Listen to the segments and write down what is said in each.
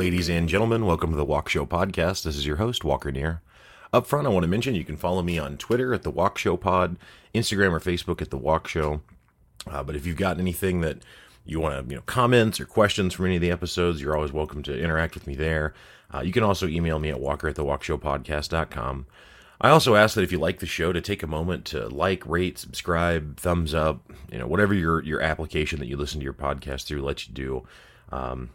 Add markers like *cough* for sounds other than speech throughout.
ladies and gentlemen. Welcome to the Walk Show podcast. This is your host, Walker Neer. Up front, I want to mention you can follow me on Twitter at the Walk Show Pod, Instagram or Facebook at the Walk Show. Uh, but if you've got anything that you want to, you know, comments or questions from any of the episodes, you're always welcome to interact with me there. Uh, you can also email me at walker at the walkshowpodcast.com. I also ask that if you like the show to take a moment to like, rate, subscribe, thumbs up, you know, whatever your, your application that you listen to your podcast through lets you do. Um,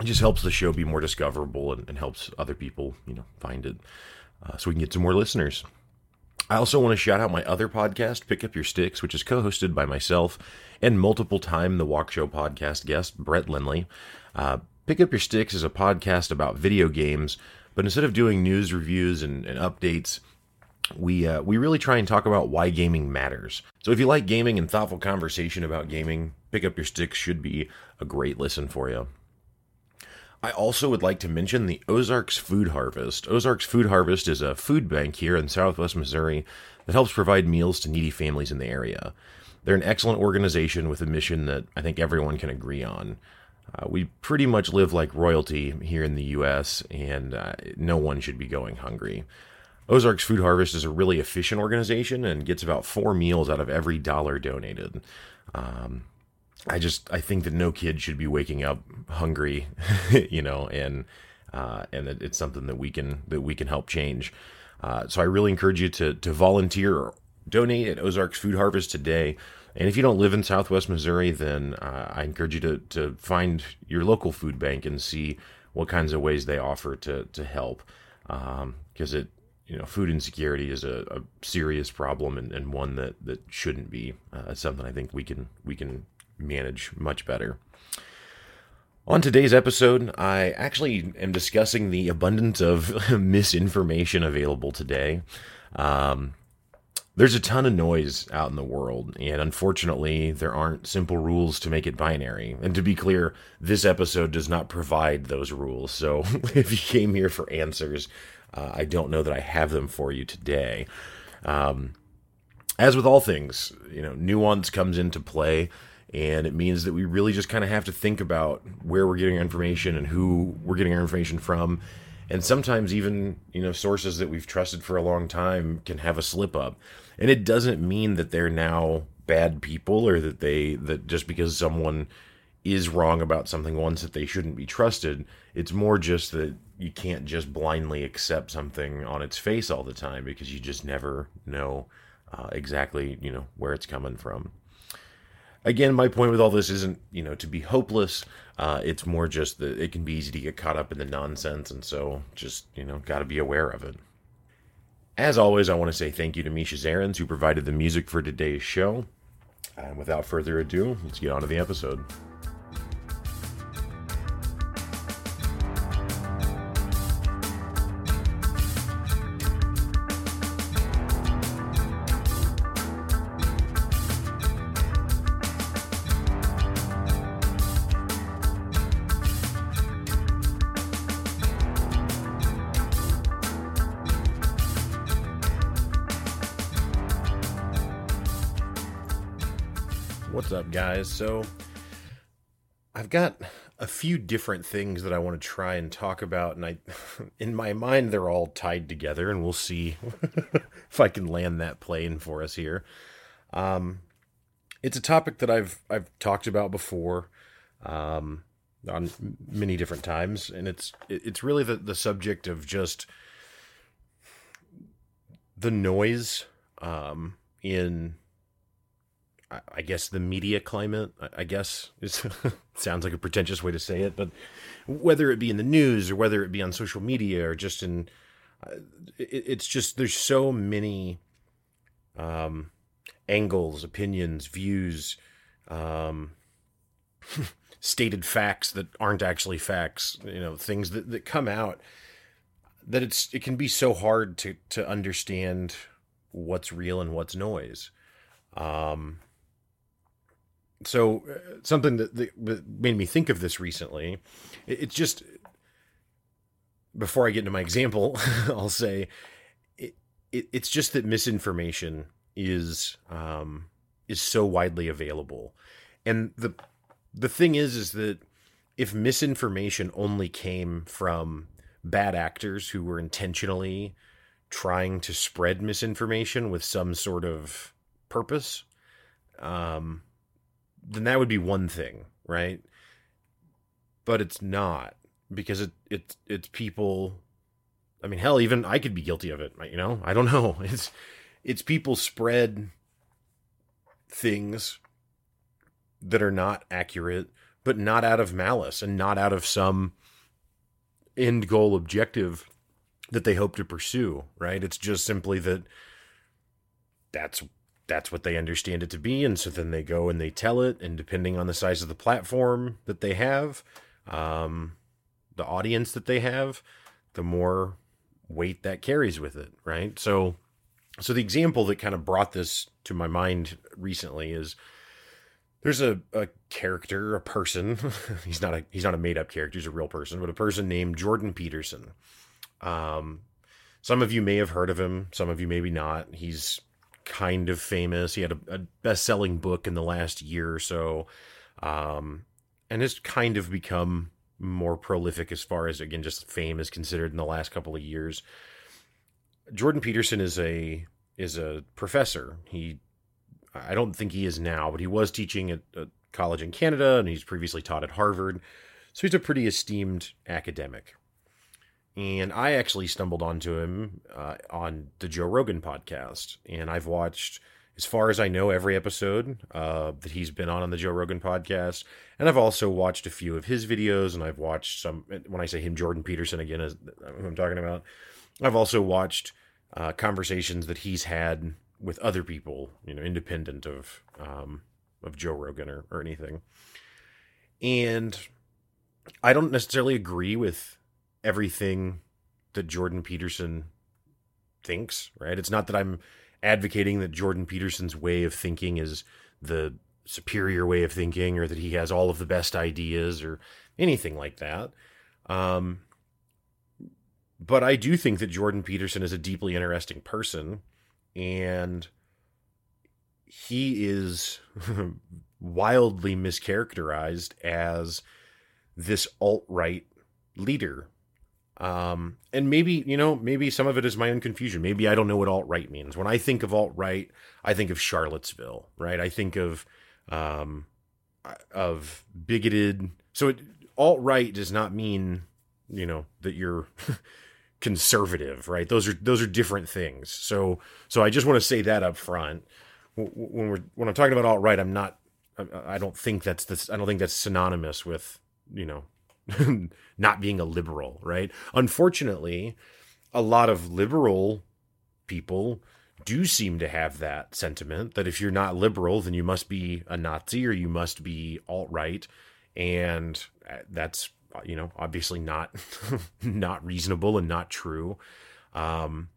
it just helps the show be more discoverable and, and helps other people, you know, find it uh, so we can get some more listeners. I also want to shout out my other podcast, Pick Up Your Sticks, which is co hosted by myself and multiple time The Walk Show podcast guest, Brett Lindley. Uh, Pick Up Your Sticks is a podcast about video games, but instead of doing news reviews and, and updates, we uh, we really try and talk about why gaming matters. So if you like gaming and thoughtful conversation about gaming, Pick Up Your Sticks should be a great listen for you. I also would like to mention the Ozarks Food Harvest. Ozarks Food Harvest is a food bank here in southwest Missouri that helps provide meals to needy families in the area. They're an excellent organization with a mission that I think everyone can agree on. Uh, we pretty much live like royalty here in the U.S., and uh, no one should be going hungry. Ozarks Food Harvest is a really efficient organization and gets about four meals out of every dollar donated. Um, I just I think that no kid should be waking up hungry, *laughs* you know, and uh, and that it's something that we can that we can help change. Uh, so I really encourage you to to volunteer or donate at Ozarks Food Harvest today. And if you don't live in Southwest Missouri, then uh, I encourage you to to find your local food bank and see what kinds of ways they offer to to help, because um, it you know food insecurity is a, a serious problem and, and, one that that shouldn't be. Uh, something I think we can we can manage much better. On today's episode, I actually am discussing the abundance of *laughs* misinformation available today. Um, there's a ton of noise out in the world, and unfortunately, there aren't simple rules to make it binary. And to be clear, this episode does not provide those rules. So *laughs* if you came here for answers, uh, I don't know that I have them for you today. Um, as with all things, you know, nuance comes into play and it means that we really just kind of have to think about where we're getting our information and who we're getting our information from. And sometimes even you know sources that we've trusted for a long time can have a slip up. And it doesn't mean that they're now bad people or that they that just because someone is wrong about something once that they shouldn't be trusted. It's more just that you can't just blindly accept something on its face all the time because you just never know uh, exactly you know where it's coming from again, my point with all this isn't, you know, to be hopeless. Uh, it's more just that it can be easy to get caught up in the nonsense, and so just, you know, got to be aware of it. As always, I want to say thank you to Misha Zarins, who provided the music for today's show. And without further ado, let's get on to the episode. Guys? So, I've got a few different things that I want to try and talk about, and I, *laughs* in my mind, they're all tied together, and we'll see *laughs* if I can land that plane for us here. Um, it's a topic that I've I've talked about before, um, on many different times, and it's it's really the the subject of just the noise um, in I guess the media climate, I guess, is *laughs* sounds like a pretentious way to say it, but whether it be in the news or whether it be on social media or just in, uh, it's just there's so many um, angles, opinions, views, um, *laughs* stated facts that aren't actually facts. You know, things that that come out that it's it can be so hard to to understand what's real and what's noise. Um, so uh, something that, that, made me think of this recently it, it's just before i get into my example *laughs* i'll say it, it, it's just that misinformation is um, is so widely available. And the the thing is is that if misinformation only came from bad actors who were intentionally trying to spread misinformation with some sort of purpose, um, then that would be one thing, right? But it's not because it it it's people. I mean, hell, even I could be guilty of it. You know, I don't know. *laughs* It's it's people spread things that are not accurate, but not out of malice and not out of some end goal objective that they hope to pursue, right? It's just simply that that's that's what they understand it to be and so then they go and they tell it and depending on the size of the platform that they have um, the audience that they have the more weight that carries with it right? So so the example that kind of brought this to my mind recently is there's a, a character a person *laughs* he's not a he's not a made up character he's a real person but a person named jordan peterson. Um, some of you may have heard of him some of you maybe not. He's kind of famous. He had a, a best selling book in the last year or so, um, and has kind of become more prolific as far as, again, just fame is considered in the last couple of years. Jordan Peterson is a is a professor. He I don't think he is now, but he was teaching at a college in Canada and he's previously taught at Harvard. So he's a pretty esteemed academic and I actually stumbled onto him uh, on the Joe Rogan podcast, and I've watched, as far as I know, every episode uh, that he's been on on the Joe Rogan podcast, and I've also watched a few of his videos, and I've watched some. When I say him, Jordan Peterson again is who I'm talking about. I've also watched uh, conversations that he's had with other people, you know, independent of um, of Joe Rogan or, or anything, and I don't necessarily agree with everything that Jordan Peterson thinks, right? It's not that I'm advocating that Jordan Peterson's way of thinking is the superior way of thinking or that he has all of the best ideas or anything like that. Um, but I do think that Jordan Peterson is a deeply interesting person and he is *laughs* wildly mischaracterized as this alt right leader um, and maybe, you know, maybe some of it is my own confusion. Maybe I don't know what alt right means. When I think of alt right, I think of Charlottesville, right? I think of, um, of bigoted. So alt right does not mean, you know, that you're *laughs* conservative, right? Those are, those are different things. So, so I just want to say that up front. When we're, when I'm talking about alt right, I'm not, I don't think that's this, I don't think that's synonymous with, you know, *laughs* not being a liberal, right? Unfortunately, a lot of liberal people do seem to have that sentiment that if you're not liberal, then you must be a Nazi or you must be alt right, and uh, that's you know obviously not *laughs* not reasonable and not true. Um,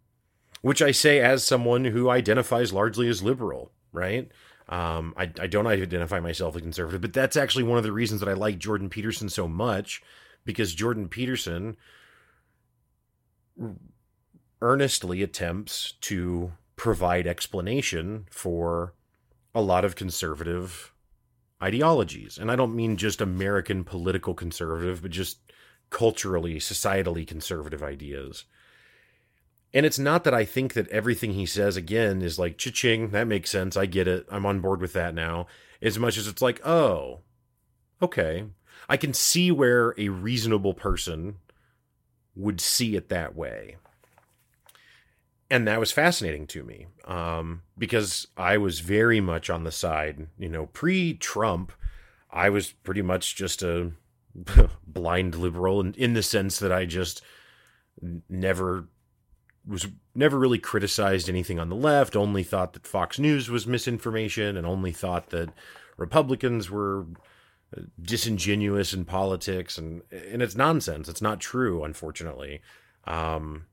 which I say as someone who identifies largely as liberal, right? Um, I, I don't identify myself as conservative, but that's actually one of the reasons that I like Jordan Peterson so much because Jordan Peterson earnestly attempts to provide explanation for a lot of conservative ideologies. And I don't mean just American political conservative, but just culturally, societally conservative ideas. And it's not that I think that everything he says again is like cha-ching, that makes sense. I get it. I'm on board with that now. As much as it's like, oh, okay. I can see where a reasonable person would see it that way. And that was fascinating to me um, because I was very much on the side, you know, pre Trump, I was pretty much just a *laughs* blind liberal in, in the sense that I just never was never really criticized anything on the left, only thought that Fox News was misinformation, and only thought that Republicans were uh, disingenuous in politics, and and it's nonsense. It's not true, unfortunately. Um,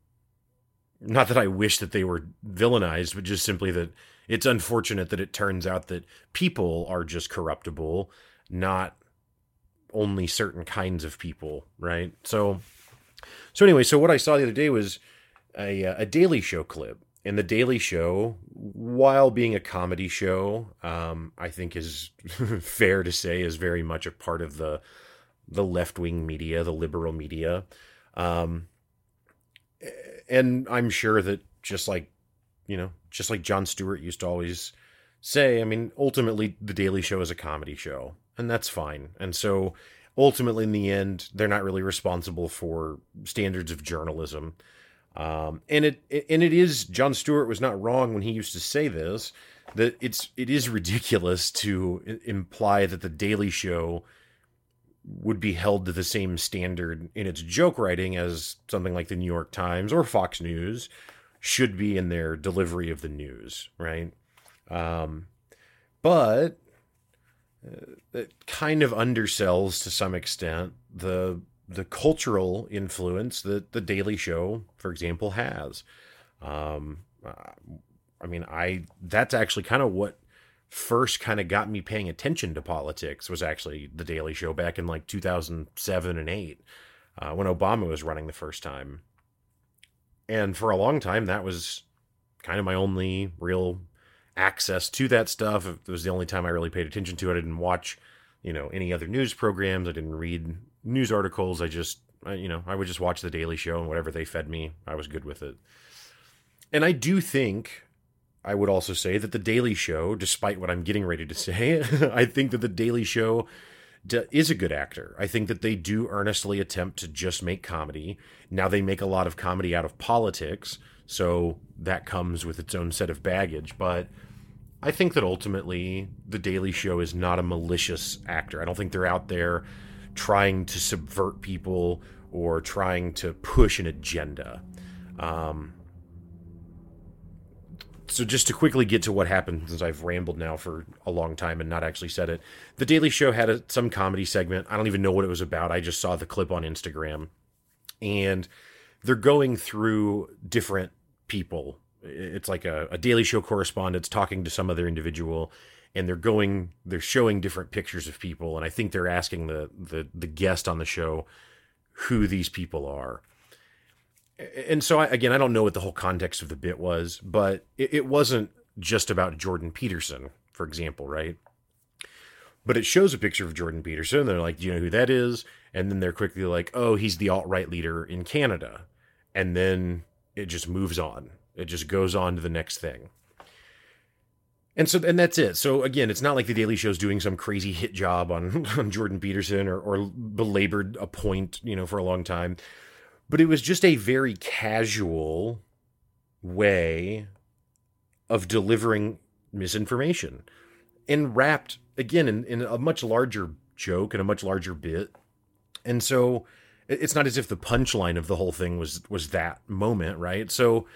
not that I wish that they were villainized, but just simply that it's unfortunate that it turns out that people are just corruptible, not only certain kinds of people, right? So, so anyway, so what I saw the other day was a, uh, a Daily Show clip. And the Daily Show, while being a comedy show, um, I think is *laughs* fair to say is very much a part of the the left wing media, the liberal media. Um, and I'm sure that just like, you know, just like Jon Stewart used to always say, I mean, ultimately, The Daily Show is a comedy show, and that's fine. And so ultimately, in the end, they're not really responsible for standards of journalism. Um, and it and it is Jon Stewart was not wrong when he used to say this that it's it is ridiculous to imply that the Daily Show would be held to the same standard in its joke writing as something like the New York Times or Fox News should be in their delivery of the news, right? Um, but uh, it kind of undersells to some extent the the cultural influence that the Daily Show, for example, has. Um, I mean, I that's actually kind of what first kind of got me paying attention to politics was actually the Daily Show back in like 2007 and 8 uh, when Obama was running the first time. And for a long time, that was kind of my only real access to that stuff. It was the only time I really paid attention to it. I didn't watch, you know, any other news programs. I didn't read news articles. I just, you know, I would just watch the Daily Show and whatever they fed me, I was good with it. And I do think I would also say that The Daily Show, despite what I'm getting ready to say, *laughs* I think that The Daily Show is a good actor. I think that they do earnestly attempt to just make comedy. Now they make a lot of comedy out of politics, so that comes with its own set of baggage. But I think that ultimately, The Daily Show is not a malicious actor. I don't think they're out there trying to subvert people or trying to push an agenda. Um, so just to quickly get to what happened since I've rambled now for a long time and not actually said it. The Daily Show had a, some comedy segment. I don't even know what it was about. I just saw the clip on Instagram. And they're going through different people. It's like a, a Daily Show correspondent talking to some other individual and they're going they're showing different pictures of people and I think they're asking the the the guest on the show who these people are and so I, again, I don't know what the whole context of the bit was, but it, it wasn't just about Jordan Peterson, for example, right? But it shows a picture of Jordan Peterson. and They're like, "Do you know who that is?" And then they're quickly like, "Oh, he's the alt right leader in Canada," and then it just moves on. It just goes on to the next thing. And so, and that's it. So again, it's not like the Daily Show is doing some crazy hit job on, *laughs* on Jordan Peterson or, or belabored a point, you know, for a long time but it was just a very casual way of delivering misinformation and wrapped again in, in a much larger joke and a much larger bit. And so it's not as if the punchline of the whole thing was was that moment, right? So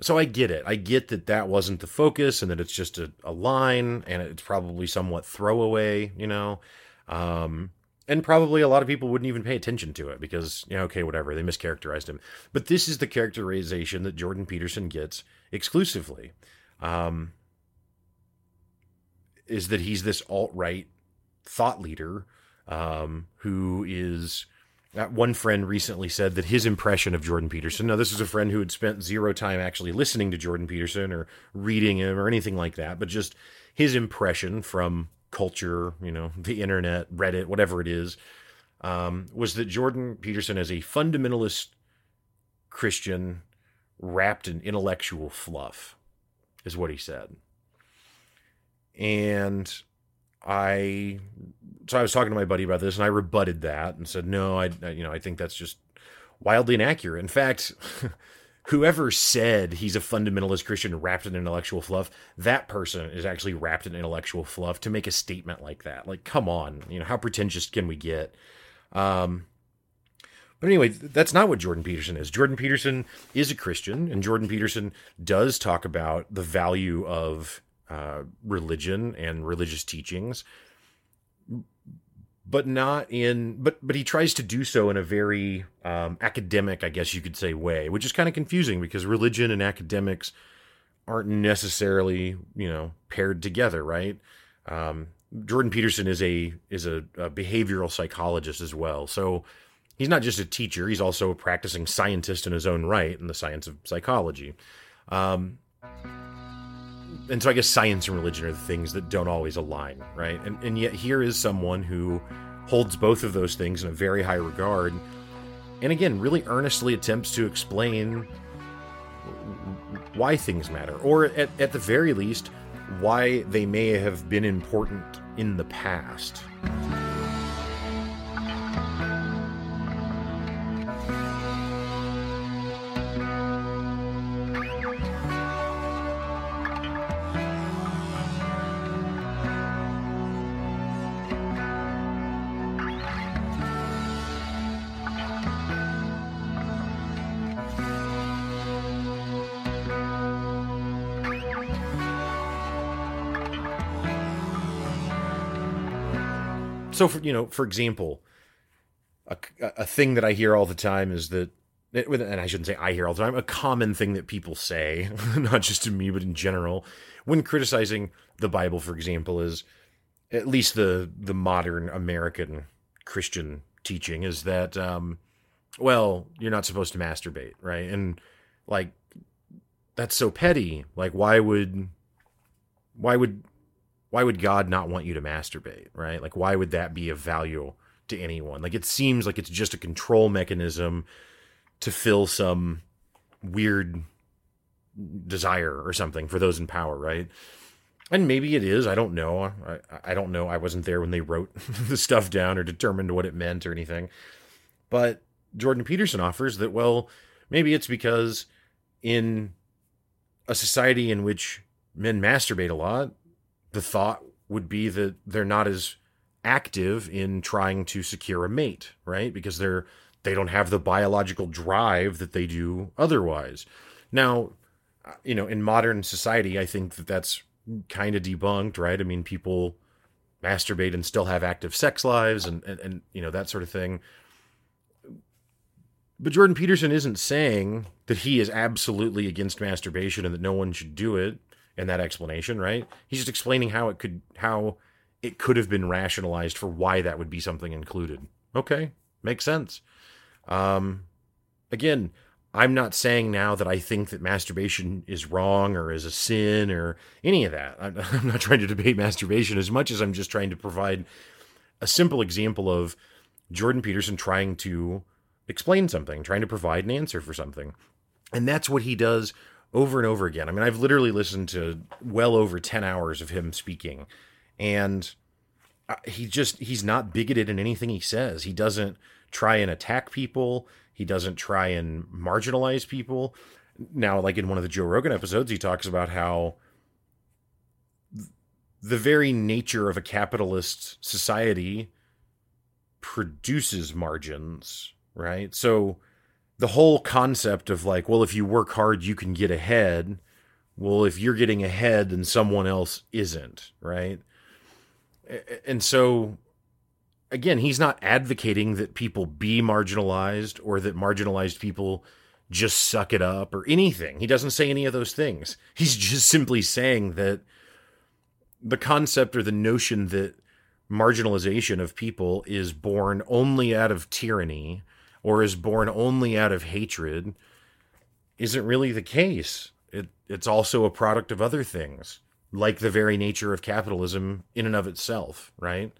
so I get it. I get that that wasn't the focus and that it's just a, a line and it's probably somewhat throwaway, you know. Um, and probably a lot of people wouldn't even pay attention to it because you know okay whatever they mischaracterized him but this is the characterization that jordan peterson gets exclusively um, is that he's this alt-right thought leader um, who is one friend recently said that his impression of Jordan Peterson. Now, this is a friend who had spent zero time actually listening to Jordan Peterson or reading him or anything like that, but just his impression from culture, you know, the internet, Reddit, whatever it is, um, was that Jordan Peterson is a fundamentalist Christian wrapped in intellectual fluff, is what he said. And I, so I was talking to my buddy about this, and I rebutted that and said, no, I, I you know, I think that's just wildly inaccurate. In fact, *laughs* whoever said he's a fundamentalist Christian wrapped in intellectual fluff, that person is actually wrapped in intellectual fluff to make a statement like that. Like, come on, you know, how pretentious can we get? Um, but anyway, that's not what Jordan Peterson is. Jordan Peterson is a Christian, and Jordan Peterson does talk about the value of uh, religion and religious teachings but not in but but he tries to do so in a very um, academic i guess you could say way which is kind of confusing because religion and academics aren't necessarily you know paired together right? Um, jordan peterson is a is a, a, behavioral psychologist as well. So he's not just a teacher he's also a practicing scientist in his own right in the science of psychology. Um, and so I guess science and religion are the things that don't always align, right? And and yet here is someone who holds both of those things in a very high regard, and again, really earnestly attempts to explain why things matter, or at, at the very least, why they may have been important in the past. So for you know for example a, a thing that i hear all the time is that and i shouldn't say i hear all the time a common thing that people say *laughs* not just to me but in general when criticizing the bible for example is at least the the modern american christian teaching is that um well you're not supposed to masturbate right? And like that's so petty. Like why would why would why would God not want you to masturbate, right? Like, why would that be of value to anyone? Like, it seems like it's just a control mechanism to fill some weird desire or something for those in power, right? And maybe it is. I don't know. I, I don't know. I wasn't there when they wrote *laughs* the stuff down or determined what it meant or anything. But Jordan Peterson offers that, well, maybe it's because in a society in which men masturbate a lot, the thought would be that they're not as active in trying to secure a mate, right? Because they're they don't have the biological drive that they do otherwise. Now, uh, you know, in modern society, I think that that's kind of debunked, right? I mean, people masturbate and still have active sex lives and, and, and you know, that sort of thing. But Jordan Peterson isn't saying that he is absolutely against masturbation and that no one should do it in that explanation, right? He's just explaining how it could how it could have been rationalized for why that would be something included. Okay, makes sense. Um, again, I'm not saying now that I think that masturbation is wrong or is a sin or any of that. I'm, *laughs* I'm not trying to debate masturbation as much as I'm just trying to provide a simple example of Jordan Peterson trying to explain something, trying to provide an answer for something. And that's what he does over and over again. I mean, I've literally listened to well over 10 hours of him speaking and he just he's not bigoted in anything he says. He doesn't try and attack people. He doesn't try and marginalize people. Now, like in one of the Joe Rogan episodes, he talks about how the very nature of a capitalist society produces margins, right? So the whole concept of like, well, if you work hard, you can get ahead. Well, if you're getting ahead, then someone else isn't, right? And so, again, he's not advocating that people be marginalized or that marginalized people just suck it up or anything. He doesn't say any of those things. He's just simply saying that the concept or the notion that marginalization of people is born only out of tyranny or is born only out of hatred isn't really the case. It, it's also a product of other things, like the very nature of capitalism in and of itself, right?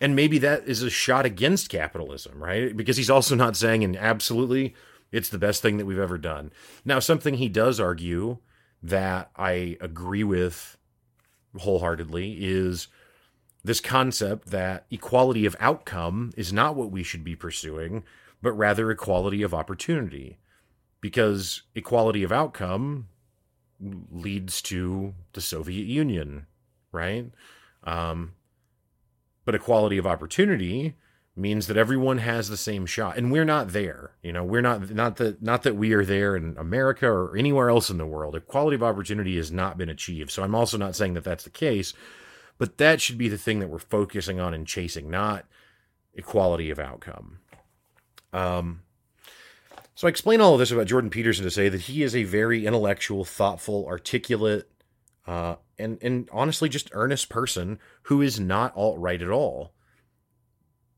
And maybe that is a shot against capitalism, right? Because he's also not saying, and absolutely, it's the best thing that we've ever done. Now, something he does argue that I agree with wholeheartedly is this concept that equality of outcome is not what we should be pursuing, but rather equality of opportunity. Because equality of outcome leads to the Soviet Union, right? Um, but equality of opportunity means that everyone has the same shot and we're not there you know we're not not that not that we are there in america or anywhere else in the world equality of opportunity has not been achieved so i'm also not saying that that's the case but that should be the thing that we're focusing on and chasing not equality of outcome um, so I explain all of this about Jordan Peterson to say that he is a very intellectual, thoughtful, articulate, uh, and and honestly just earnest person who is not alt right at all.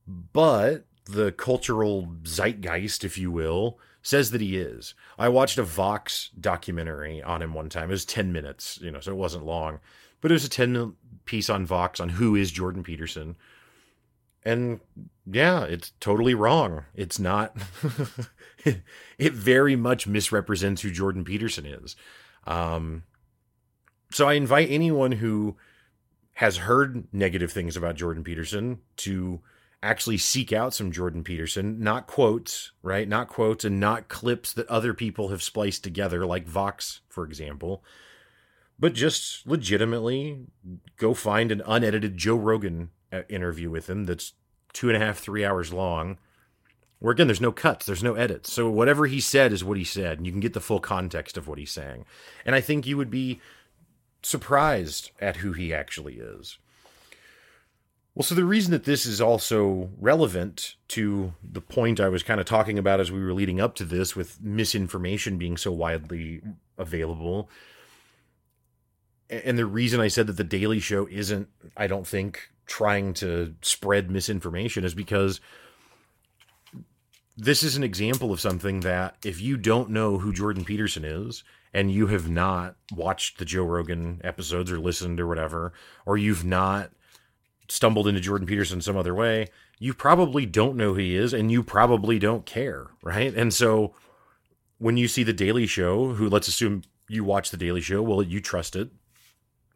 But the cultural zeitgeist, if you will, says that he is. I watched a Vox documentary on him one time. It was 10 minutes, you know, so it wasn't long, but it was a 10 piece on Vox on who is Jordan Peterson And yeah, it's totally wrong. It's not. *laughs* it, very much misrepresents who Jordan Peterson is. Um, so I invite anyone who has heard negative things about Jordan Peterson to actually seek out some Jordan Peterson, not quotes, right? Not quotes and not clips that other people have spliced together, like Vox, for example, but just legitimately go find an unedited Joe Rogan Uh, interview with him that's two and a half, three hours long. Where again, there's no cuts, there's no edits. So whatever he said is what he said, and you can get the full context of what he's saying. And I think you would be surprised at who he actually is. Well, so the reason that this is also relevant to the point I was kind of talking about as we were leading up to this, with misinformation being so widely available, and the reason I said that the Daily Show isn't, I don't think, trying to spread misinformation is because this is an example of something that if you don't know who Jordan Peterson is and you have not watched the Joe Rogan episodes or listened or whatever, or you've not stumbled into Jordan Peterson some other way, you probably don't know who he is and you probably don't care, right? And so when you see the Daily Show, who let's assume you watch the Daily Show, well, you trust it.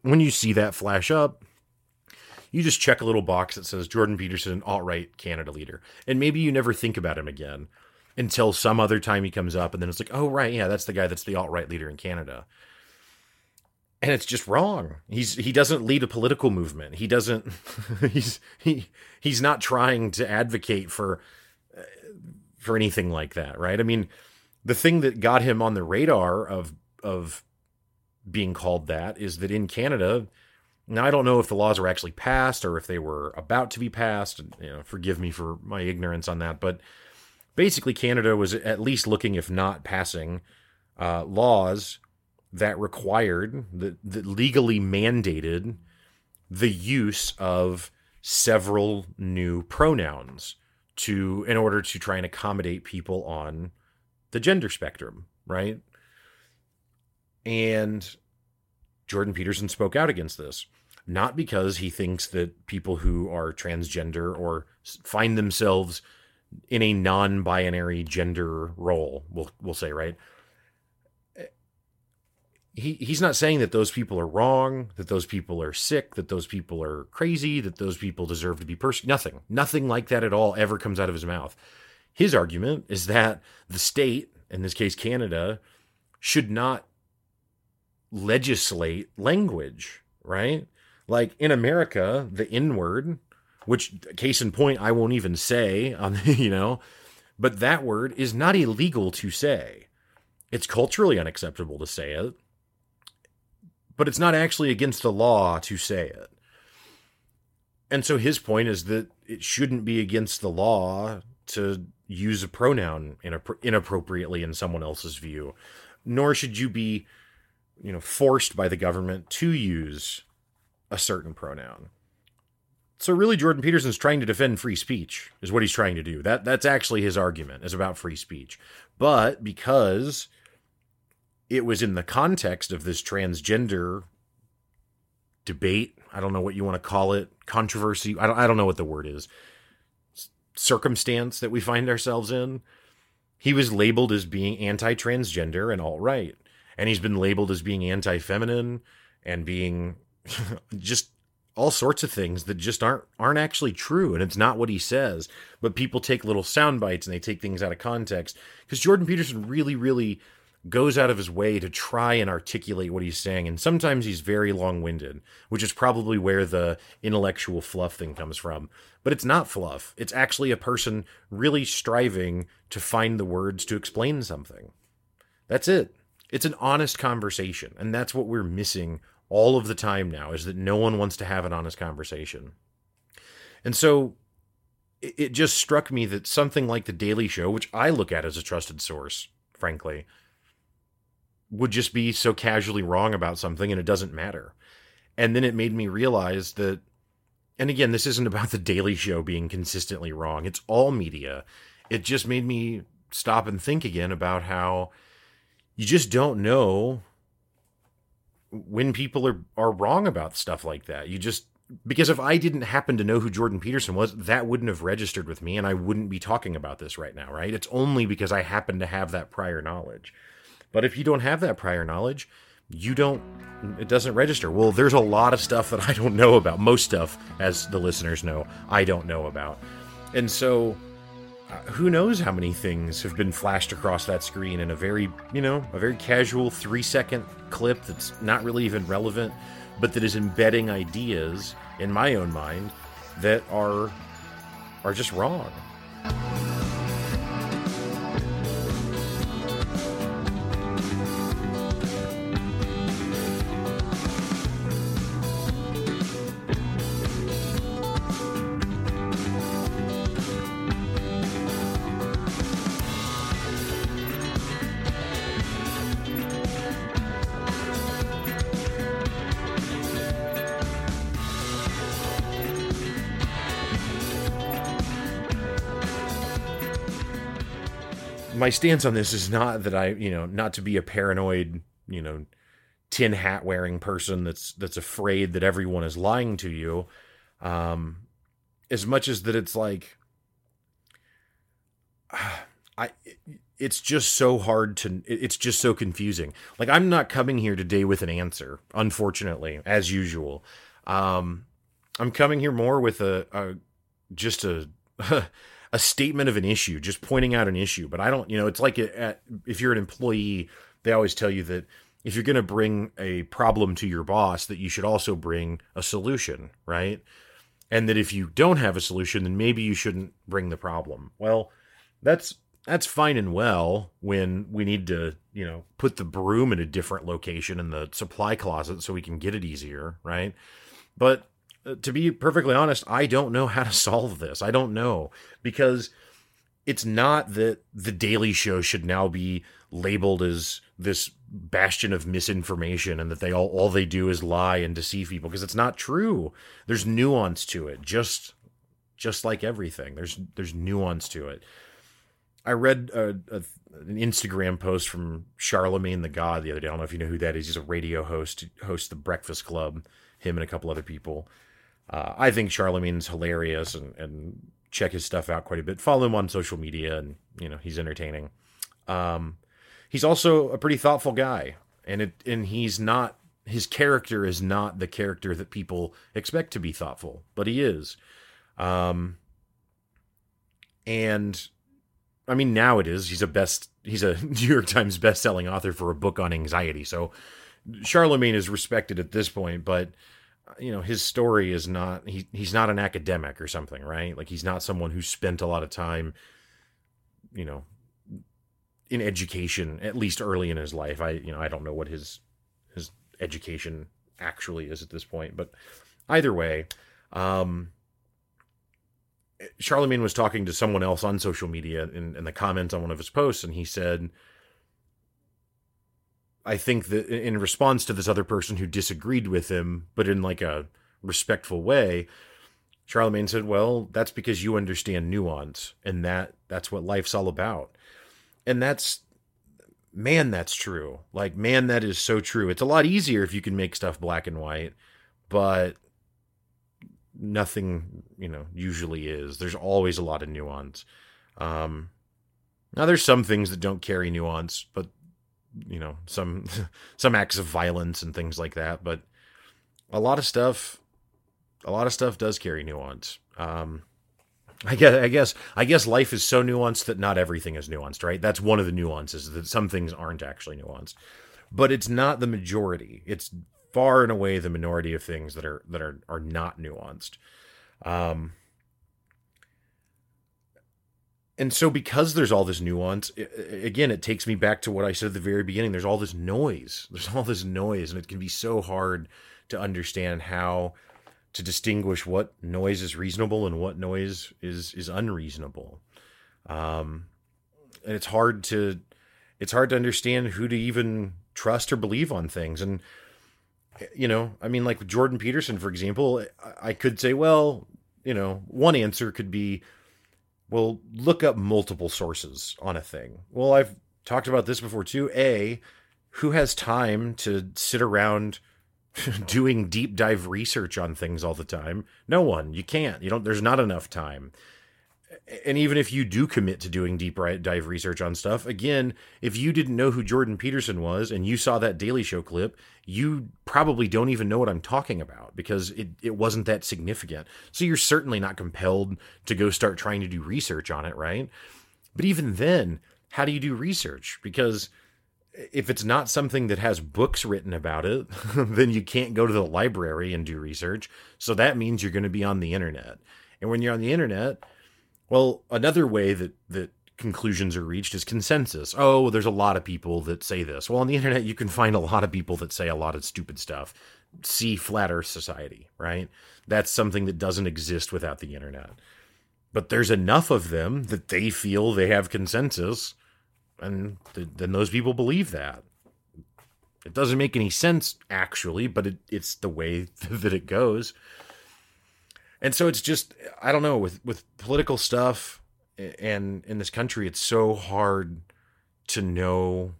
When you see that flash up, you just check a little box that says Jordan Peterson, alt right Canada leader. And maybe you never think about him again until some other time he comes up. And then it's like, oh, right. Yeah, that's the guy that's the alt right leader in Canada. And it's just wrong. He's he doesn't lead a political movement. He doesn't. *laughs* he's he he's not trying to advocate for uh, for anything like that, right? I mean, the thing that got him on the radar of of being called that is that in Canada, now, I don't know if the laws were actually passed or if they were about to be passed. You know, forgive me for my ignorance on that, but basically, Canada was at least looking, if not passing, uh, laws that required that, that legally mandated the use of several new pronouns to in order to try and accommodate people on the gender spectrum, right? And Jordan Peterson spoke out against this not because he thinks that people who are transgender or find themselves in a non-binary gender role, we'll we'll say, right? Eh, he he's not saying that those people are wrong, that those people are sick, that those people are crazy, that those people deserve to be persecuted. Nothing, nothing like that at all ever comes out of his mouth. His argument is that the state, in this case Canada, should not legislate language, right? Like in America, the N word, which case in point, I won't even say on *laughs* um, you know, but that word is not illegal to say. It's culturally unacceptable to say it, but it's not actually against the law to say it. And so his point is that it shouldn't be against the law to use a pronoun inappropriately in someone else's view, nor should you be, you know, forced by the government to use a certain pronoun. So really Jordan Peterson's trying to defend free speech is what he's trying to do. That that's actually his argument is about free speech. But because it was in the context of this transgender debate, I don't know what you want to call it, controversy, I don't I don't know what the word is. Circumstance that we find ourselves in, he was labeled as being anti-transgender and alt-right. And he's been labeled as being anti-feminine and being *laughs* just all sorts of things that just aren't aren't actually true and it's not what he says. But people take little sound bites and they take things out of context because jordan peterson really really goes out of his way to try and articulate what he's saying and sometimes he's very long-winded which is probably where the intellectual fluff thing comes from. But it's not fluff. It's actually a person really striving to find the words to explain something. That's it. It's an honest conversation and that's what we're missing all of the time now is that no one wants to have an honest conversation. And so it just struck me that something like The Daily Show, which I look at as a trusted source, frankly, would just be so casually wrong about something and it doesn't matter. And then it made me realize that, and again, this isn't about *laughs* The Daily Show being consistently wrong, it's all media. It just made me stop and think again about how you just don't know when people are are wrong about stuff like that. You just because if I didn't happen to know who Jordan Peterson was, that wouldn't have registered with me and I wouldn't be talking about this right now, right? It's only because I happen to have that prior knowledge. But if you don't have that prior knowledge, you don't it doesn't register. Well, there's a lot of stuff that I don't know about. Most stuff as the listeners know, I don't know about. And so uh, who knows how many things have been flashed across that screen in a very, you know, a very casual 3 second clip that's not really even relevant but that is embedding ideas in my own mind that are are just wrong. My stance on this is not that I, you know, not to be a paranoid, you know, tin hat wearing person that's that's afraid that everyone is lying to you. Um as much as that it's like *sighs* I it's just so hard to it's just so confusing. Like I'm not coming here today with an answer, unfortunately, as usual. Um I'm coming here more with a, a just a *laughs* a statement of an issue, just pointing out an issue. But I don't, you know, it's like at, if you're an employee, they always tell you that if you're going to bring a problem to your boss, that you should also bring a solution, right? And that if you don't have a solution, then maybe you shouldn't bring the problem. Well, that's that's fine and well when we need to, you know, put the broom in a different location in the supply closet so we can get it easier, right? But uh, to be perfectly honest, I don't know how to *laughs* solve this. I don't know because it's not that the Daily Show should now be labeled as this bastion of misinformation and that they all all they do is lie and deceive people because it's not true. There's nuance to it, just just like everything. There's there's nuance to it. I read a, a, an Instagram post from Charlamagne the God the other day. I don't know if you know who that is. He's a radio host, hosts the Breakfast Club. Him and a couple other people. Uh, I think Charlamagne's hilarious and, and check his stuff out quite a bit. Follow him on social media, and you know he's entertaining. Um, he's also a pretty thoughtful guy, and it and he's not his character is not the character that people expect to be thoughtful, but he is. Um, and I mean now it is. He's a best. He's a *laughs* New York Times best-selling author for a book on anxiety. So Charlamagne is respected at this point, but you know his story is not he he's not an academic or something right? Like he's not someone who spent a lot of time you know in education at least early in his life. I you know i don't know what his his education actually is at this point but either way um charlamagne was talking to someone else on social media in, in the comments on one of his posts and he said I think that in response to this other person who disagreed with him, but in like a respectful way, Charlamagne said, "Well, that's because you understand nuance, and that that's what life's all about." And that's man, that's true. Like man, that is so true. It's a lot easier if you can make stuff black and white, but nothing, you know, usually is. There's always a lot of nuance. Um, now there's some things that don't carry nuance, but you know some *laughs* some acts of violence and things like that but a lot of stuff a lot of stuff does carry nuance um I guess, I guess, I guess life is so nuanced that not everything is nuanced, right? That's one of the nuances that some things aren't actually nuanced, but it's not the majority. It's far and away the minority of things that are that are are not nuanced. Um, and so because there's all this nuance again it takes me back to what i said at the very beginning. There's all this noise. *laughs* There's all this noise and it can be so hard to understand how to distinguish what noise is reasonable and what noise is is unreasonable. Um and it's hard to it's hard to understand who to even trust or believe on things. And you know i mean like jordan peterson for example i could say well you know one answer could be well, look up multiple sources on a thing. Well, I've talked about this before too. A, who has time to sit around *laughs* doing deep dive research on things all the time. No one. You can't. You don't. There's not enough time. And even if you do commit to doing deep dive research on stuff, again, if you didn't know who Jordan Peterson was and you saw that Daily Show clip, you probably don't even know what I'm talking about because it, it wasn't that significant. So you're certainly not compelled to go start trying to do research on it, right? But even then, how do you do research? Because if it's not something that has books written about it, *laughs* then you can't go to the library and do research. So that means you're going to be on the internet. And when you're on the internet, well, another way that that conclusions are reached is consensus. Oh, there's a lot of people that say this. Well, on the internet you can find a lot of people that say a lot of stupid stuff. See flat earth society, right? That's something that doesn't exist without the internet. But there's enough of them that they feel they have consensus and th- then those people believe that. It doesn't make any sense actually, but it, it's the way *laughs* that it goes. And so it's just I don't know with with political stuff and in this country it's so hard to know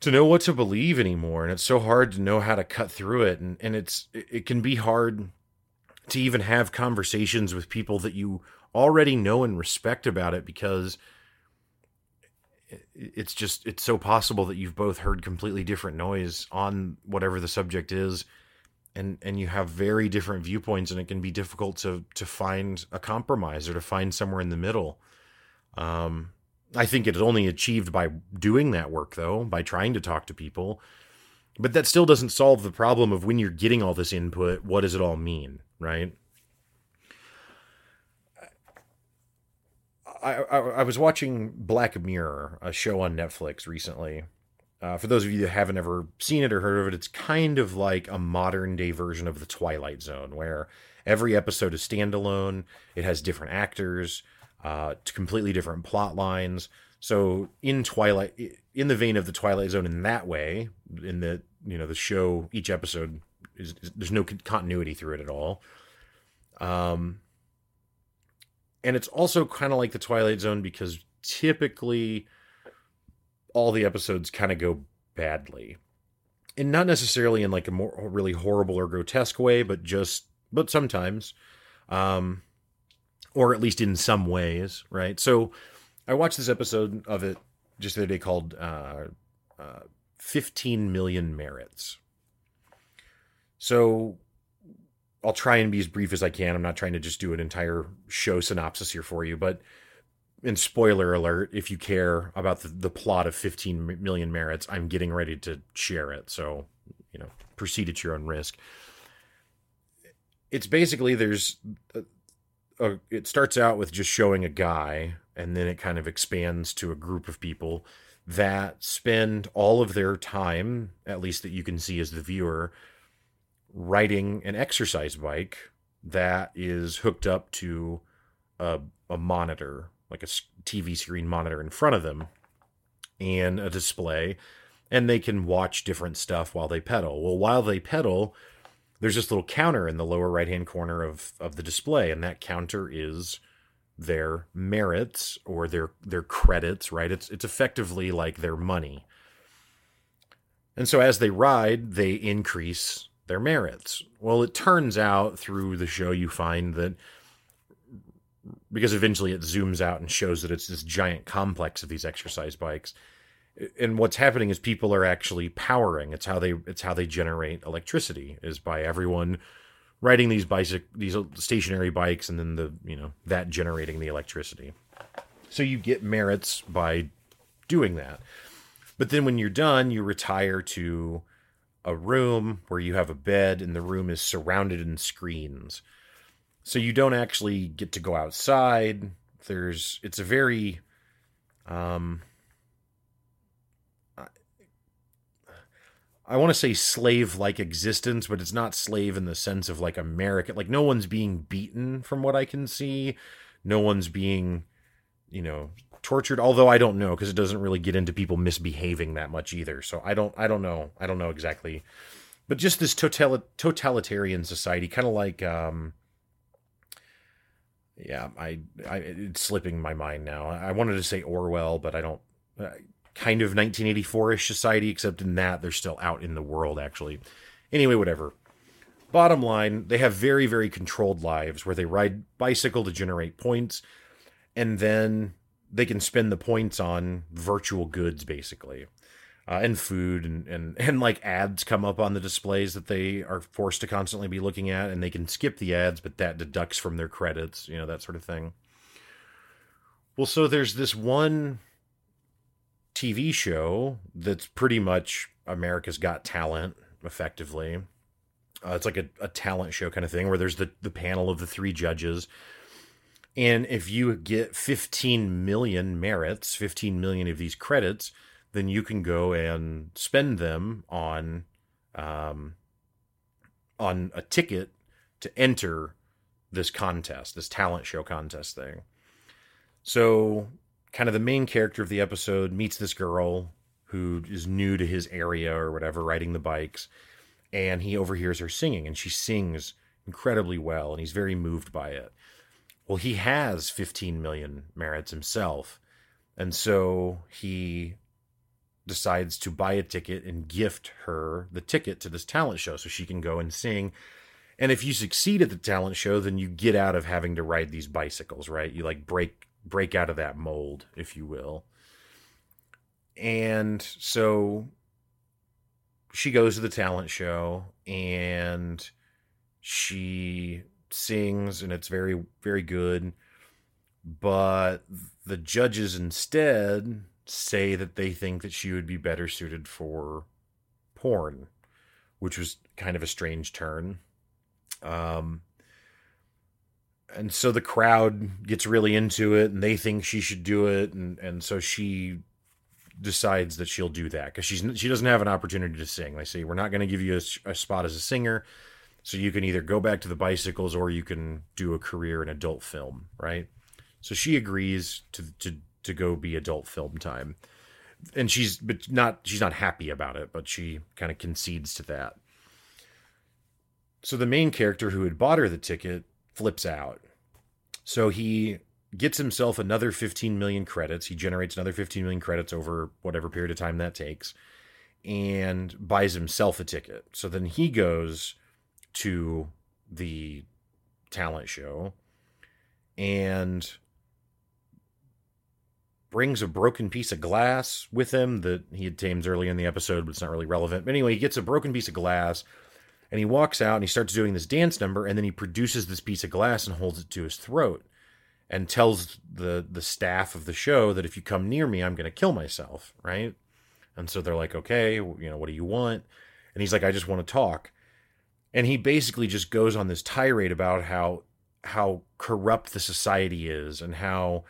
to know what to believe anymore. And it's so hard to know how to cut through it. And and it's it can be hard to even have conversations with people that you already know and respect about it because it's just it's so possible that you've both heard completely different noise on whatever the subject is and and you have very different viewpoints and it can be difficult to to find a compromise or to find somewhere in the middle. Um i think it's only achieved by doing that work though by trying to talk to people. But that still doesn't solve the problem of when you're getting all this input what does it all mean right? I, I, I was watching Black Mirror, a show on Netflix recently, uh, for those of you that haven't ever seen it or heard of it, it's kind of like a modern day version of The Twilight Zone, where every episode is standalone. It has different actors, uh, completely different plot lines. So in Twilight, in the vein of The Twilight Zone, in that way, in the you know the show, each episode is, is there's no continuity through it at all. Um, and it's also kind of like The Twilight Zone because typically all the episodes kind of go badly. And not necessarily in like a more really horrible or grotesque way, but just but sometimes. Um or at least in some ways, right? So I watched this episode of it just the other day called uh, uh 15 million merits. So I'll try and be as brief as I can. I'm not trying to just do an entire show synopsis here for you, but and spoiler alert, if you care about the, the plot of 15 million merits, I'm getting ready to share it. So, you know, proceed at your own risk. It's basically there's a, a, it starts out with just showing a guy, and then it kind of expands to a group of people that spend all of their time, at least that you can see as the viewer, riding an exercise bike that is hooked up to a, a monitor like a TV screen monitor in front of them and a display, and they can watch different stuff while they pedal. Well, while they pedal, there's this little counter in the lower right hand corner of, of the display, and that counter is their merits or their their credits, right? It's it's effectively like their money. And so as they ride, they increase their merits. Well, it turns out through the show you find that because eventually it zooms out and shows that it's this giant complex of these exercise bikes. And what's happening is people are actually powering. It's how they it's how they generate electricity is by everyone riding these bicycle these stationary bikes and then the you know that generating the electricity. So you get merits by doing that. But then when you're done you retire to a room where you have a bed and the room is surrounded in screens so you don't actually get to go outside there's it's a very um I, want to say slave like existence, but it's not slave in the sense of like American. Like no one's being beaten from what I can see. No one's being, you know, tortured. Although I don't know because it doesn't really get into people misbehaving that much either. So I don't, I don't know. I don't know exactly. But just this total, totalitarian society, kind of like, um, yeah, I, I it's slipping my mind now. I wanted to say Orwell, but I don't. Uh, kind of 1984ish society, except in that they're still out in the world. Actually, Anyway, whatever. Bottom line, they have very, very controlled lives where they ride bicycle to generate points, and then they can spend the points on virtual goods, basically, uh, and food, and, and *laughs* and like ads come up on the displays that they are forced to constantly be looking at, and they can skip the ads, but that deducts from their credits, you know, that sort of thing. Well, so there's this one TV show that's pretty much America's Got Talent, effectively uh, it's like a, a talent show kind of thing where there's the, the panel of the three judges. And if you get 15 million merits, 15 million of these credits, then you can go and spend them on um, on a ticket to enter this contest, this talent show contest thing. So, kind of the main character of the episode meets this girl who is new to his area or whatever, riding the bikes and he overhears her singing and she sings incredibly well and he's very moved by it. Well, he has 15 million merits himself. And so he decides to buy a ticket and gift her the ticket to this talent show so she can go and sing. And if you succeed at the talent show, then you get out of having to ride these bicycles, right? You like break break out of that mold, if you will. And so she goes to the talent show and she sings and it's very very good but the judges instead say that they think that she would be better suited for porn which was kind of a strange turn um and so the crowd gets really into it and they think she should do it and and so she decides that she'll do that because she's she doesn't have an opportunity to sing. They say we're not going to give you a, a, spot as a singer, so you can either go back to the bicycles or you can do a career in adult film, right? So she agrees to to to go be adult film time, and she's but not she's not happy about it, but she kind of concedes to that. So the main character who had bought her the ticket flips out. So he gets himself another 15 million credits. He generates another 15 million credits over whatever period of time that takes and buys himself a ticket. So then he goes to the talent show and brings a broken piece of glass with him that he had tamed early in the episode, but it's not really relevant. But anyway, he gets a broken piece of glass and he walks out and he starts doing this dance number and then he produces this piece of glass and holds it to his throat and tells the the staff of the show that if you come near me, I'm going to kill myself, right? And so they're like, "Okay, you know, what do you want?" And he's like, "I just want to talk." And he basically just goes on this tirade about how how corrupt the society is and how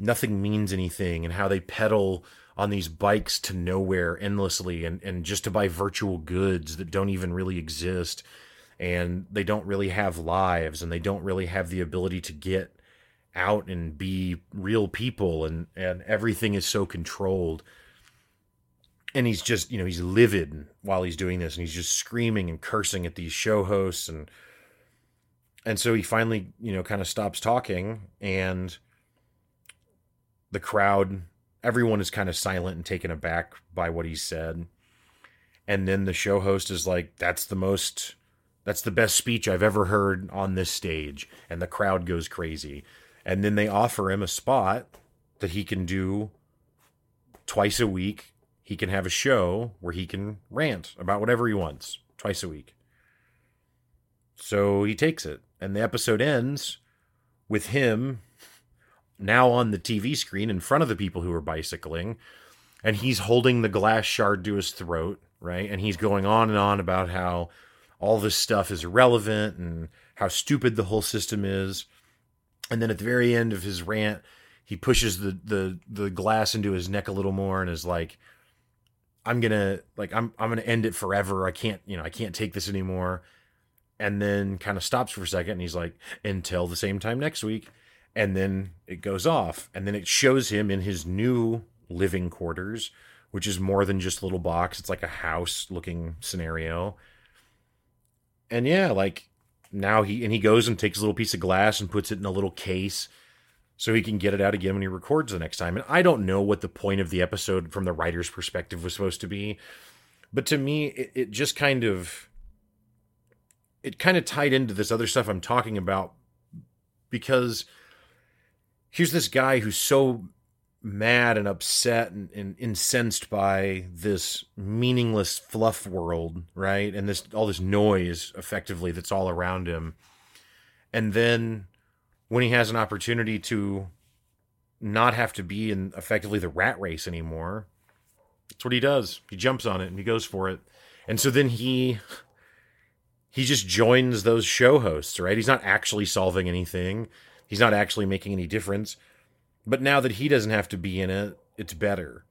nothing means anything and how they pedal on these bikes to nowhere endlessly and, and just to buy virtual goods that don't even really exist and they don't really have lives and they don't really have the ability to get out and be real people and and everything is so controlled. And he's just you know he's livid while he's doing this and he's just screaming and cursing at these show hosts and and so he finally you know kind of stops talking and the crowd everyone is kind of silent and taken aback by what he said and then the show host is like that's the most that's the best speech i've ever heard on this stage and the crowd goes crazy and then they offer him a spot that he can do twice a week. He can have a show where he can rant about whatever he wants twice a week. So he takes it, and the episode ends with him now on the TV screen in front of the people who are bicycling, and he's holding the glass shard to his throat, right? And he's going on and on about how all this stuff is irrelevant and how stupid the whole system is. And then at the very end of his rant, he pushes the the the glass into his neck a little more and is like, "I'm gonna like I'm I'm gonna end it forever. I can't you know I can't take this anymore." And then kind of stops for a second and he's like, "Until the same time next week." And then it goes off, and then it shows him in his new living quarters, which is more than just a little box. It's like a house looking scenario. And yeah, like now he and he goes and takes a little piece of glass and puts it in a little case so he can get it out again when he records the next time. And I don't know what the point of the episode from the writer's perspective was supposed to be, but to me, it, it just kind of it kind of tied into this other stuff I'm talking about because here's this guy who's so mad and upset and, and, incensed by this meaningless fluff world, right? And this all this noise effectively that's all around him. And then when he has an opportunity to not have to be in effectively the rat race anymore, that's what he does. He jumps on it and he goes for it. And so then he he just joins those show hosts, right? He's not actually solving anything. He's not actually making any difference but now that he doesn't have to be in it, it's better.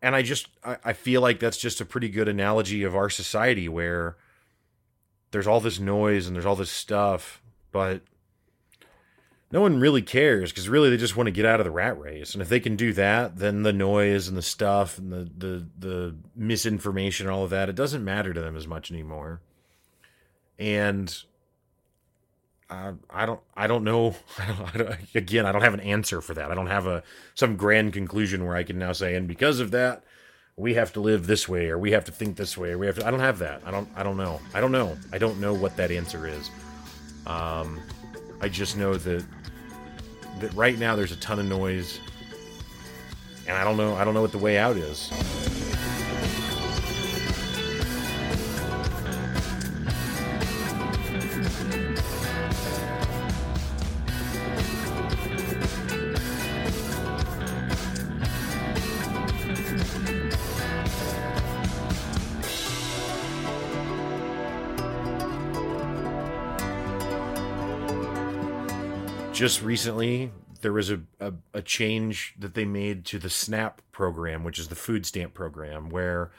And I just I, I feel like that's just a pretty good analogy of our society where there's all this noise and there's all this stuff, but no one really cares because really they just want to get out of the rat race. And if they can do that, then the noise and the stuff and the the the misinformation and all of that, it doesn't matter to them as much anymore. And I, don't I don't know. *laughs* I don't, I don't, again I don't have an answer for that. I don't have a some grand conclusion where I can now say and because of that we have to live this way or we have to think this way or we have to I don't have that. I don't I don't know. I don't know. I don't know what that answer is. Um I just know that that right now there's a ton of noise and I don't know I don't know what the way out is just recently there was a, a, a, change that they made to the SNAP program, which is the food stamp program, where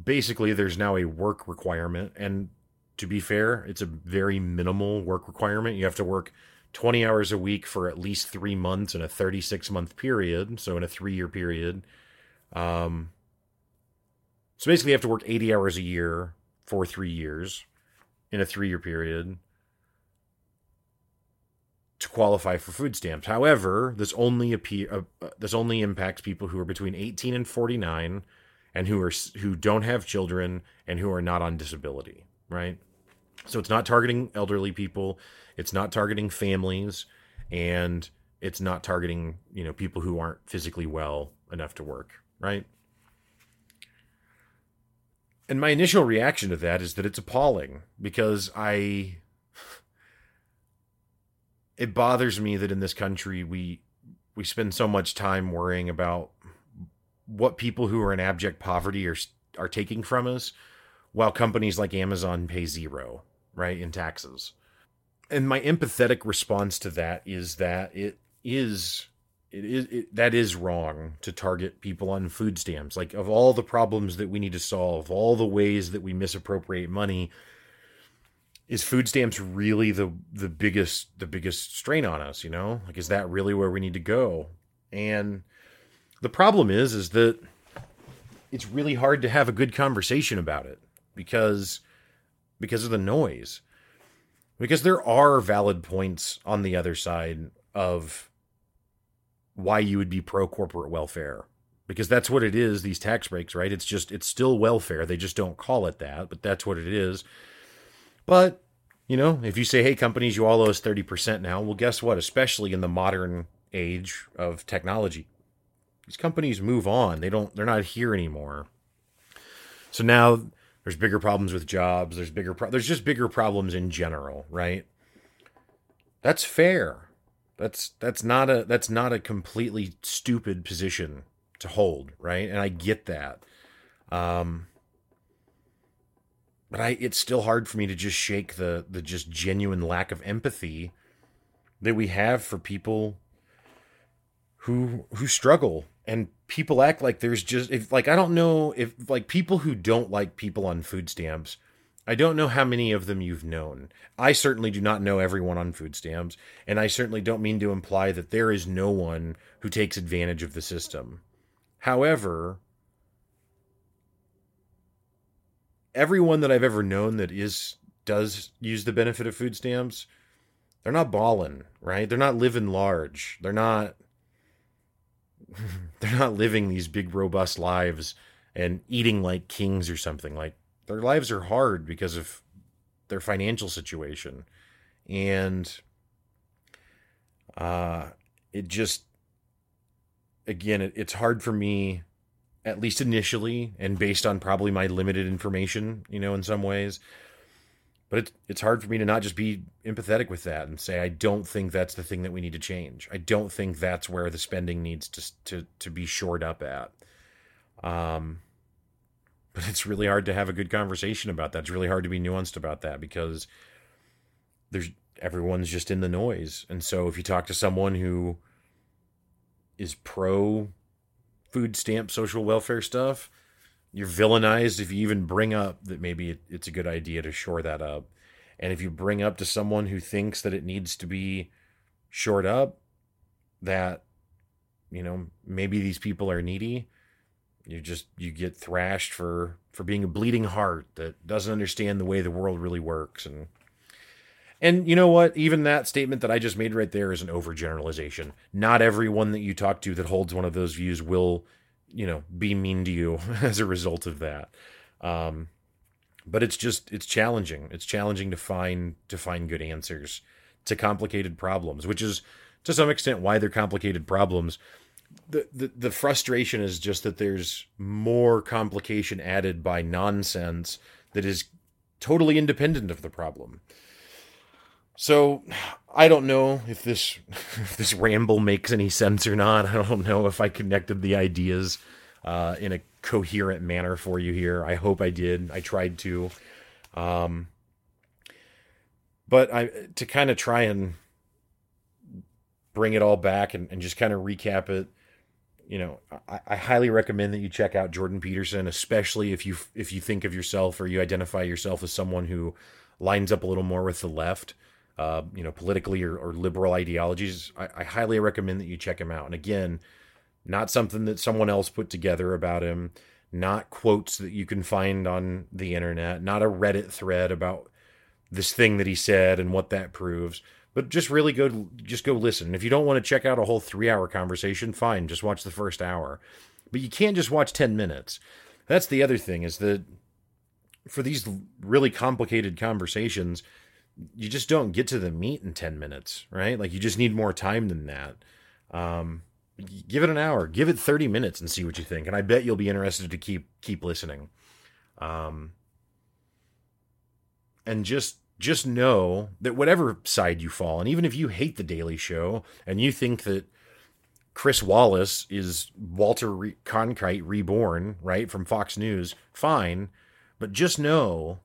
basically there's now a work requirement. And to be fair, it's a very minimal work requirement. You have to work 20 hours a week for at least three months in a 36 month period. So in a three year period. Um, so basically, you have to work 80 hours a year for three years in a three year period to qualify for food stamps. However, this only appear uh, uh, this only impacts people who are between 18 and 49 and who are who don't have children and who are not on disability, right? So it's not targeting elderly people, it's not targeting families, and it's not targeting, you know, people who aren't physically well enough to work, right? And my initial reaction to that is that it's appalling because I it bothers me that in this country we we spend so much time worrying about what people who are in abject poverty are are taking from us while companies like Amazon pay zero, right, in taxes. And my empathetic response to that is that it is it is it, that is wrong to target people on food stamps. Like of all the problems that we need to solve, all the ways that we misappropriate money, is food stamps really the the biggest the biggest strain on us you know? Like is that really where we need to go? And the problem is is that it's really hard to have a good conversation about it because because of the noise. Because there are valid points on the other side of why you would be pro corporate welfare. Because that's what it is these tax breaks right? It's just it's still welfare. They just don't call it that but that's what it is but, you know, if you say, hey, companies, you all owe us 30% now, well, guess what? Especially in the modern age of technology, these companies move on. They don't, they're not here anymore. So now there's bigger problems with jobs. There's bigger, pro- there's just bigger problems in general, right? That's fair. That's, that's not a, that's not a completely stupid position to hold, right? And I get that. Um, but I it's still hard for me to just shake the the just genuine lack of empathy that we have for people who who struggle and people act like there's just if like I don't know if like people who don't like people on food stamps I don't know how many of them you've known. I certainly do not know everyone on food stamps, and I certainly don't mean to imply that there is no one who takes advantage of the system. However, everyone that I've ever known that is does use the benefit of food stamps, they're not balling, right? They're not living large. They're not *laughs* they're not living these big robust lives and eating like kings or something. Like their lives are hard because of their financial situation. And uh, it just, again, it, it's hard for me, at least initially, and based on probably my limited information, you know, in some ways. But it's it's hard for me to not just be empathetic with that and say I don't think that's the thing that we need to change. I don't think that's where the spending needs to to to be shored up at. Um, but it's really hard to have a good conversation about that. It's really hard to be nuanced about that because there's everyone's just in the noise. And so if you talk to someone who is pro food stamp social welfare stuff, you're villainized if you even bring up that maybe it, it's a good idea to shore that up. And if you bring up to someone who thinks that it needs to be shored up, that, you know, maybe these people are needy, you just you get thrashed for for being a bleeding heart that doesn't understand the way the world really works and and you know what? Even that statement that I just made right there is an overgeneralization. Not everyone that you talk to that holds one of those views will, you know, be mean to you *laughs* as a result of that. Um, but it's just it's challenging. It's challenging to find to find good answers to complicated problems, which is to some extent why they're complicated problems. The, the the frustration is just that there's more complication added by nonsense that is totally independent of the problem. So I don't know if this *laughs* if this ramble makes any sense or not. I don't know if I connected the ideas uh, in a coherent manner for you here. I hope I did. I tried to. Um, but I to kind of try and bring it all back and, and just kind of recap it. You know, I, I highly recommend that you check out Jordan Peterson, especially if you if you think of yourself or you identify yourself as someone who lines up a little more with the left uh, you know, politically or, or liberal ideologies, I, I, highly recommend that you check him out. And again, not something that someone else put together about him, not quotes that you can find on the internet, not a Reddit thread about this thing that he said and what that proves. But just really go, just go listen. If you don't want to check out a whole three-hour conversation, fine, just watch the first hour. But you can't just watch ten minutes. That's the other thing is that for these really complicated conversations, you just don't get to the meat in 10 minutes, right? Like you just need more time than that. Um, give it an hour, give it 30 minutes and see what you think. And I bet you'll be interested to keep, keep listening. Um, and just, just know that whatever side you fall, and even if you hate the Daily Show and you think that Chris Wallace is Walter Re- reborn, right, from Fox News, fine. But just know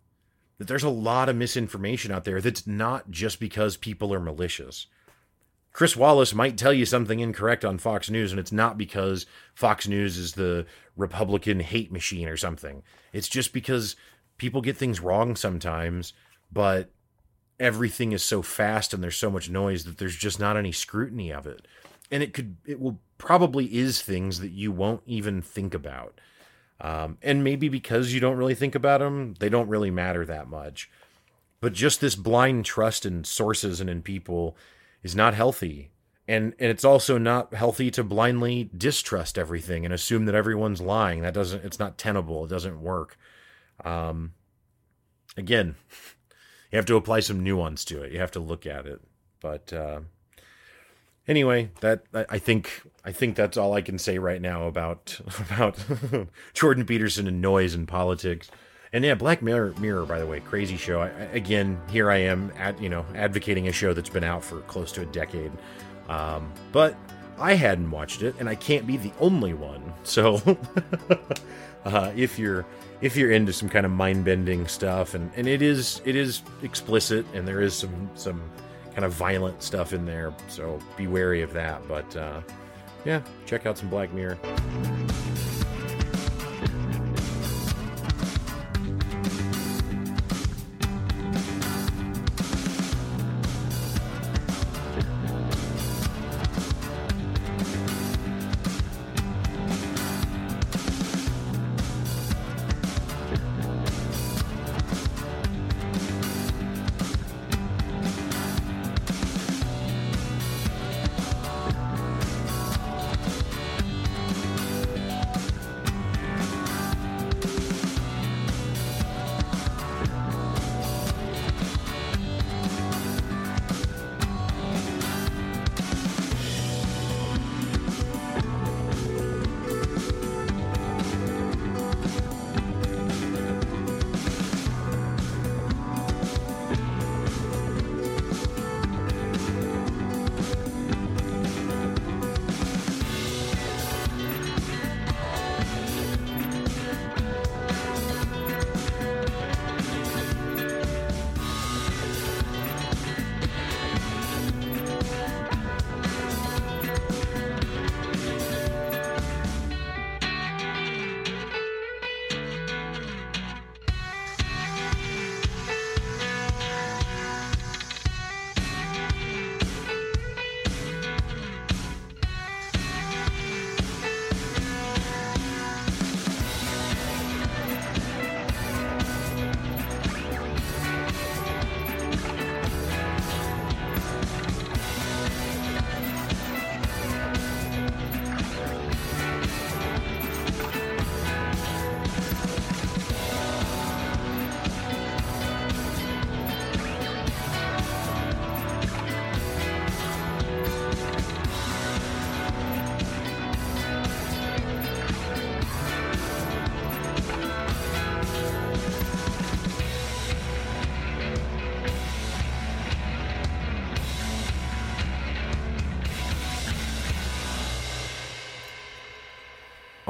that there's a lot of misinformation out there that's not just because people are malicious. Chris Wallace might tell you something incorrect on Fox News, and it's not because Fox News is the Republican hate machine or something. It's just because people get things wrong sometimes, but everything is so fast and there's so much noise that there's just not any scrutiny of it. And it could, it will probably is things that you won't even think about. Um, and maybe because you don't really think about them, they don't really matter that much. But just this blind trust in sources and in people is not healthy. And, and it's also not healthy to blindly distrust everything and assume that everyone's lying. That doesn't, it's not tenable. It doesn't work. Um, again, *laughs* you have to apply some nuance to it. You have to look at it. But, uh, anyway, that I think I think that's all I can say right now about *laughs* about *laughs* Jordan Peterson and noise and politics. And yeah, Black Mirror, Mirror, by the way, crazy show. I, again, here I am at you know advocating a show that's been out for close to a decade, um, but I hadn't watched it, and I can't be the only one. So, *laughs* uh, if you're if you're into some kind of mind bending stuff, and and it is it is explicit, and there is some some kind of violent stuff in there, so be wary of that. But uh, yeah, check out some Black Mirror.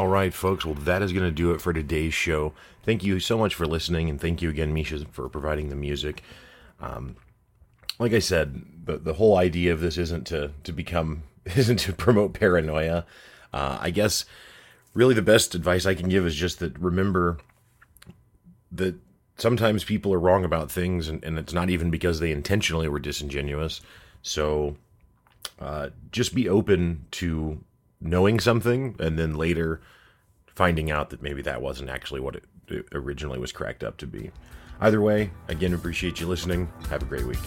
All right, folks. Well, that is going to do it for today's show. Thank you so much for listening, and thank you again, Misha, for providing the music. Um, like I said, the the whole idea of this isn't to to become *laughs* isn't to promote paranoia. Uh, I guess really the best advice I can give is just that remember that sometimes people are wrong about things, and, and it's not even because they intentionally were disingenuous. So uh, just be open to knowing something and then later finding out that maybe that wasn't actually what it, originally was cracked up to be. Either way, again, appreciate you listening. Have a great week.